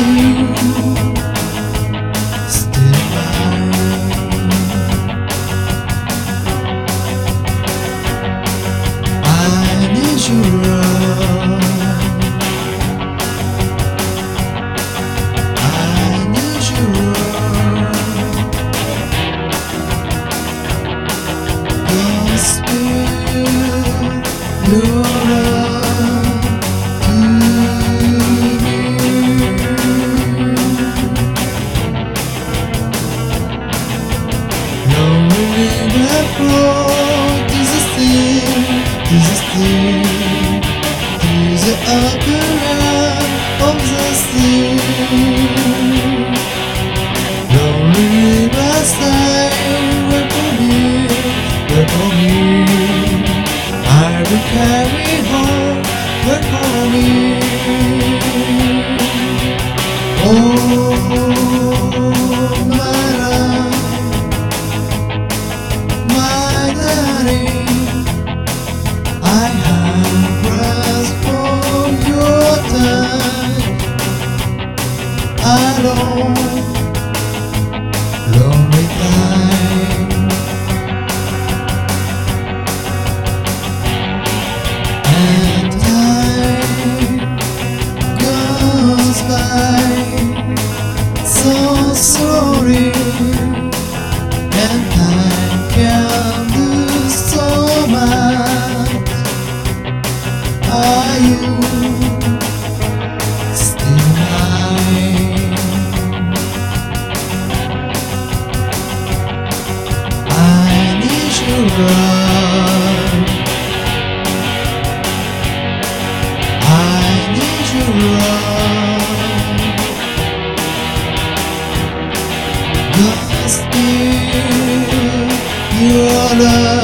you. This is thing, this is appearance of the sea. Lonely side, wait for me, wait for me. I will carry home, wait for me. So slowly and time can do so much are you still I need your love. I need your love. Still, your love